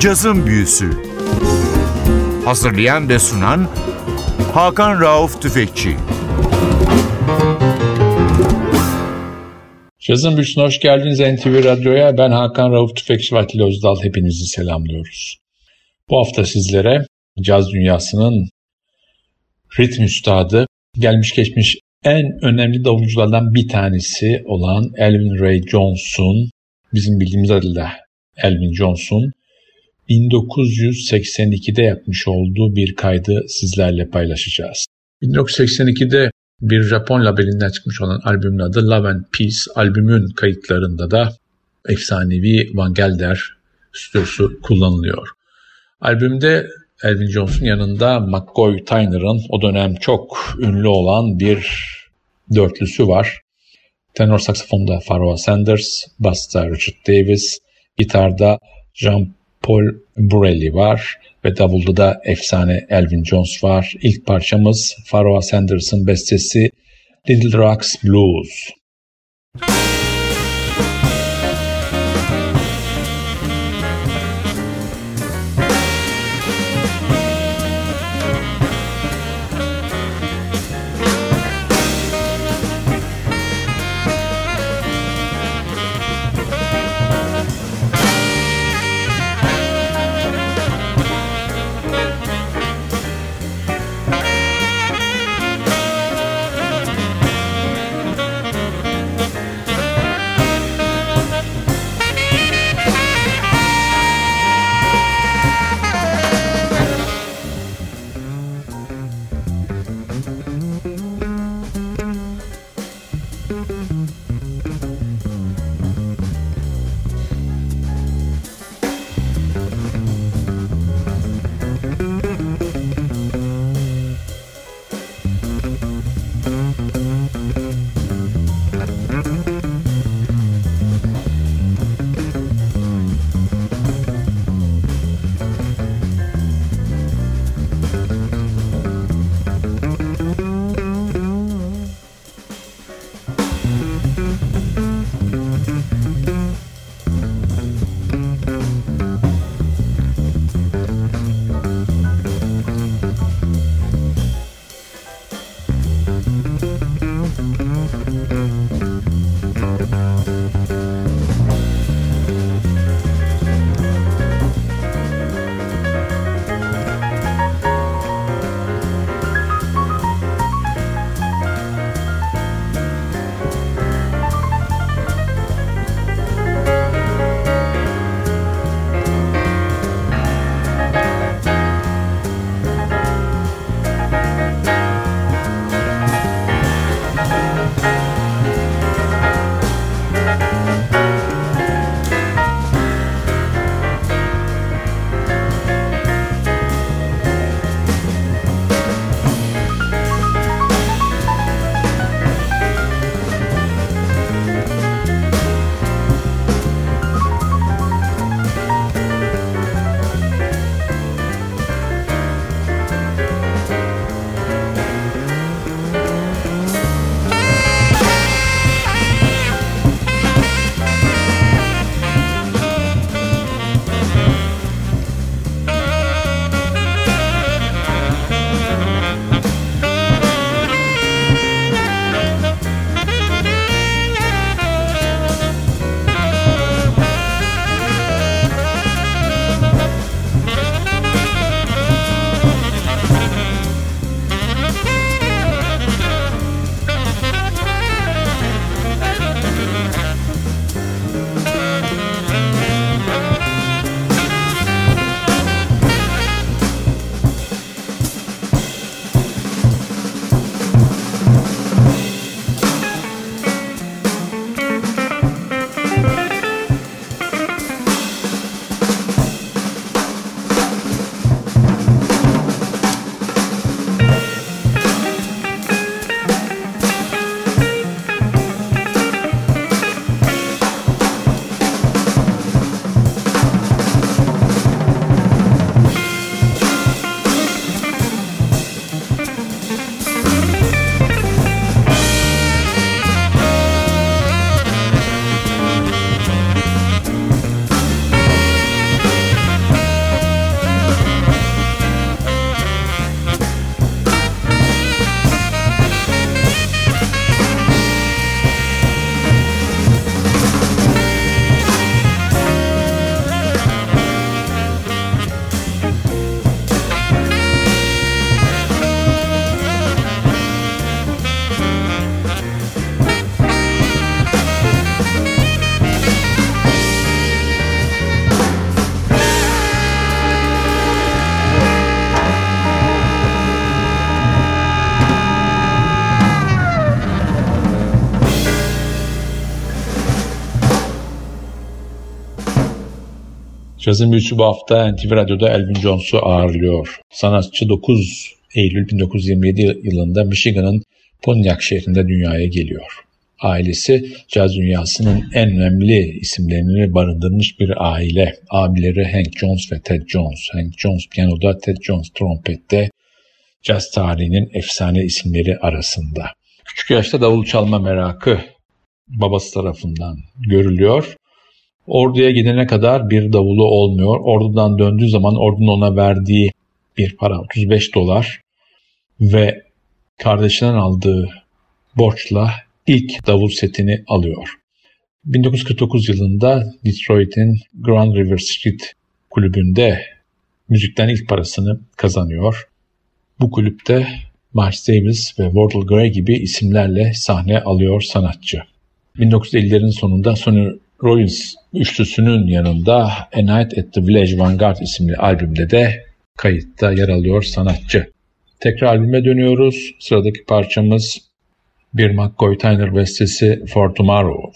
Cazın Büyüsü Hazırlayan ve sunan Hakan Rauf Tüfekçi Cazın Büyüsü'ne hoş geldiniz NTV Radyo'ya. Ben Hakan Rauf Tüfekçi ve Atilla Özdal. Hepinizi selamlıyoruz. Bu hafta sizlere caz dünyasının ritm üstadı, gelmiş geçmiş en önemli davulculardan bir tanesi olan Elvin Ray Johnson, bizim bildiğimiz adıyla Elvin Johnson, 1982'de yapmış olduğu bir kaydı sizlerle paylaşacağız. 1982'de bir Japon labelinden çıkmış olan albümün adı Love and Peace. Albümün kayıtlarında da efsanevi Van Gelder stüdyosu kullanılıyor. Albümde Elvin Jones'un yanında McCoy Tyner'ın o dönem çok ünlü olan bir dörtlüsü var. Tenor saksafonda Pharoah Sanders, basta Richard Davis, gitarda Jean Paul Burelli var ve davulda da efsane Elvin Jones var. İlk parçamız Pharoah Sanders'ın bestesi Little Rocks Blues. Cazın büyüsü bu hafta NTV Radyo'da Elvin Jones'u ağırlıyor. Sanatçı 9 Eylül 1927 yılında Michigan'ın Pontiac şehrinde dünyaya geliyor. Ailesi caz dünyasının en önemli isimlerini barındırmış bir aile. Abileri Hank Jones ve Ted Jones. Hank Jones piyanoda, Ted Jones trompette. Caz tarihinin efsane isimleri arasında. Küçük yaşta davul çalma merakı babası tarafından görülüyor. Orduya gidene kadar bir davulu olmuyor. Ordudan döndüğü zaman ordunun ona verdiği bir para 35 dolar ve kardeşinden aldığı borçla ilk davul setini alıyor. 1949 yılında Detroit'in Grand River Street kulübünde müzikten ilk parasını kazanıyor. Bu kulüpte Miles Davis ve Wardell Gray gibi isimlerle sahne alıyor sanatçı. 1950'lerin sonunda Sonny Rollins üçlüsünün yanında A Night at the Village Vanguard isimli albümde de kayıtta yer alıyor sanatçı. Tekrar albüme dönüyoruz. Sıradaki parçamız bir McCoy Tyner bestesi For Tomorrow.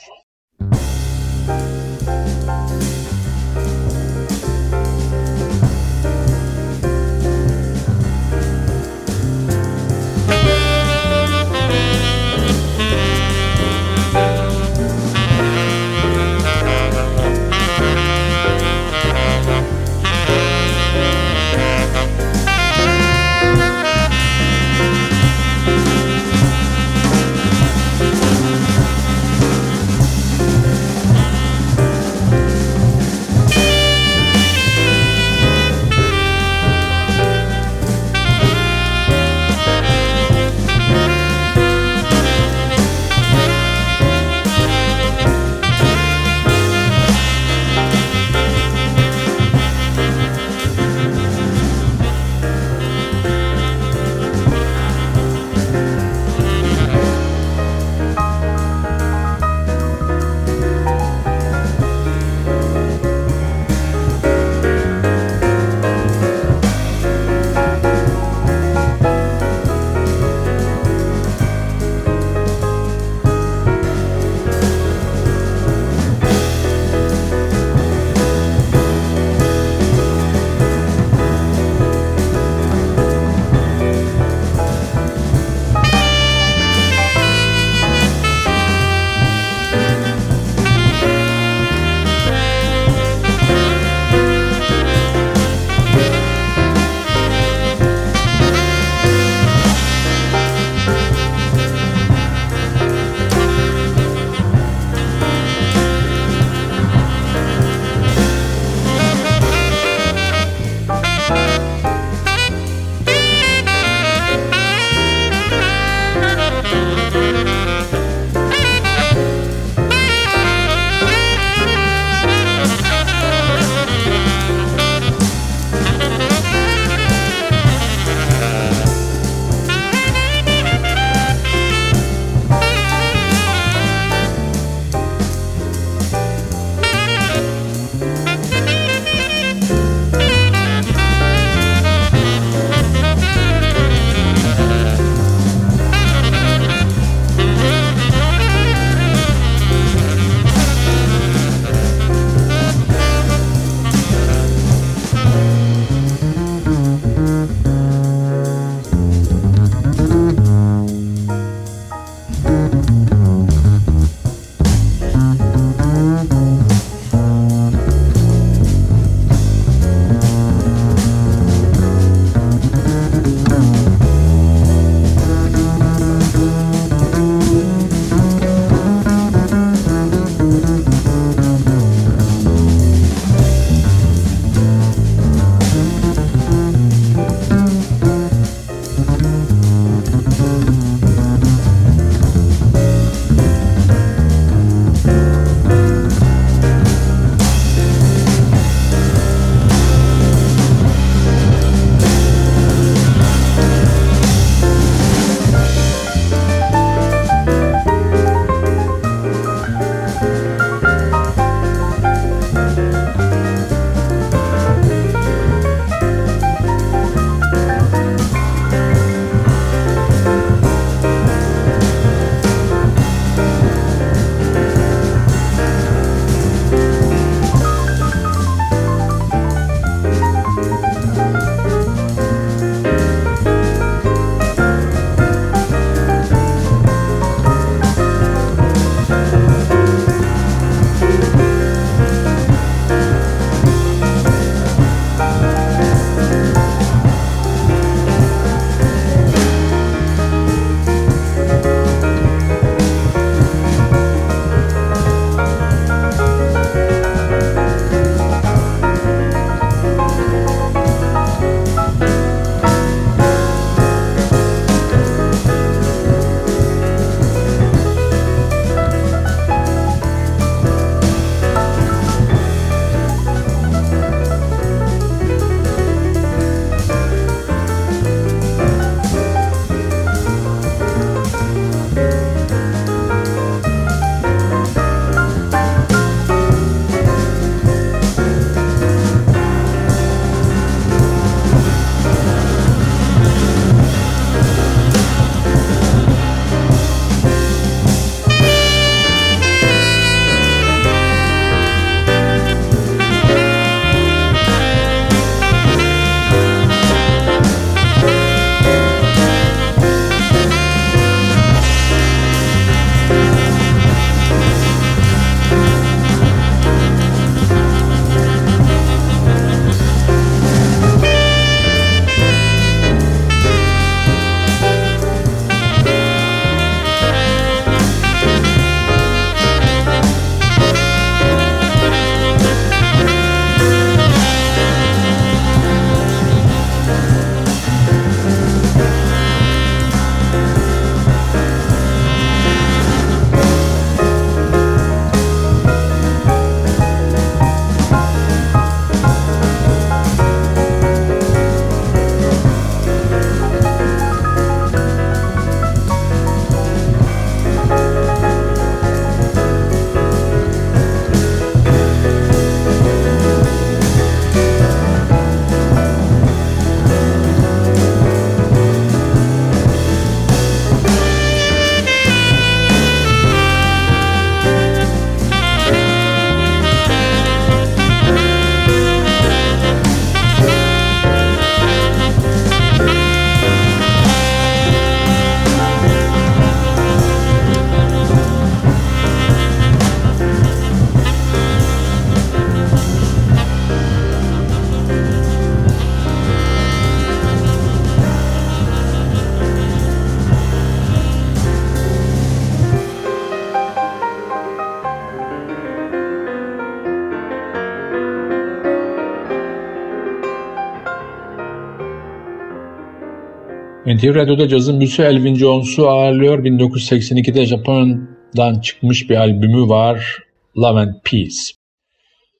NTV Radyo'da cazın büyüsü Elvin Jones'u ağırlıyor. 1982'de Japonya'dan çıkmış bir albümü var. Love and Peace.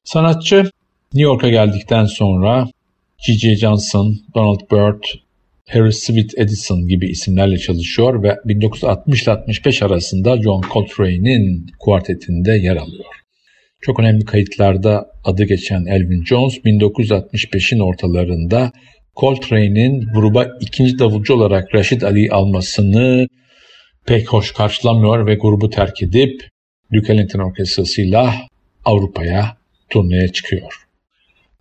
Sanatçı New York'a geldikten sonra G.J. Johnson, Donald Byrd, Harris Sweet Edison gibi isimlerle çalışıyor ve 1960 65 arasında John Coltrane'in kuartetinde yer alıyor. Çok önemli kayıtlarda adı geçen Elvin Jones 1965'in ortalarında Coltrane'in gruba ikinci davulcu olarak Rashid Ali almasını pek hoş karşılamıyor ve grubu terk edip Duke Ellington Orkestrası'yla Avrupa'ya turneye çıkıyor.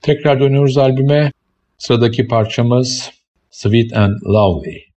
Tekrar dönüyoruz albüme. Sıradaki parçamız Sweet and Lovely.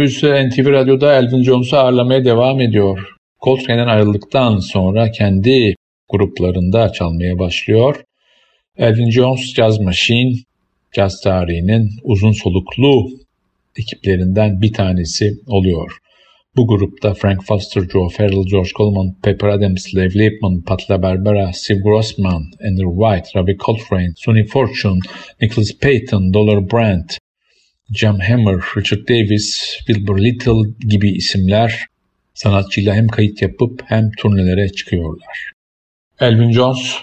Büyüsü NTV Radyo'da Elvin Jones'u ağırlamaya devam ediyor. Coltrane'den ayrıldıktan sonra kendi gruplarında çalmaya başlıyor. Elvin Jones Jazz Machine, caz tarihinin uzun soluklu ekiplerinden bir tanesi oluyor. Bu grupta Frank Foster, Joe Farrell, George Coleman, Pepper Adams, Lev Lipman, Pat LaBarbera, Steve Grossman, Andrew White, Robbie Coltrane, Sonny Fortune, Nicholas Payton, Dollar Brandt, Jam Hammer, Richard Davis, Wilbur Little gibi isimler sanatçıyla hem kayıt yapıp hem turnelere çıkıyorlar. Elvin Jones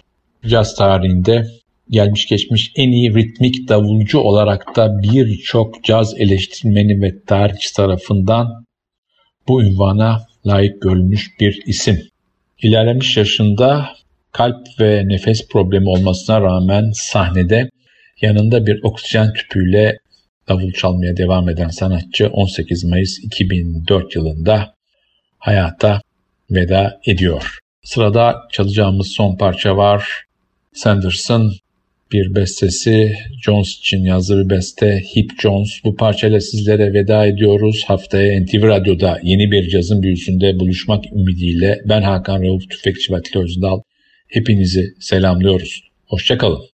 caz tarihinde gelmiş geçmiş en iyi ritmik davulcu olarak da birçok caz eleştirmeni ve tarihçi tarafından bu ünvana layık görülmüş bir isim. İlerlemiş yaşında kalp ve nefes problemi olmasına rağmen sahnede yanında bir oksijen tüpüyle davul çalmaya devam eden sanatçı 18 Mayıs 2004 yılında hayata veda ediyor. Sırada çalacağımız son parça var. Sanderson bir bestesi Jones için yazdığı bir beste Hip Jones. Bu parçayla sizlere veda ediyoruz. Haftaya NTV Radyo'da yeni bir cazın büyüsünde buluşmak ümidiyle ben Hakan Rauf Tüfekçi Vatili Özdal. Hepinizi selamlıyoruz. Hoşçakalın.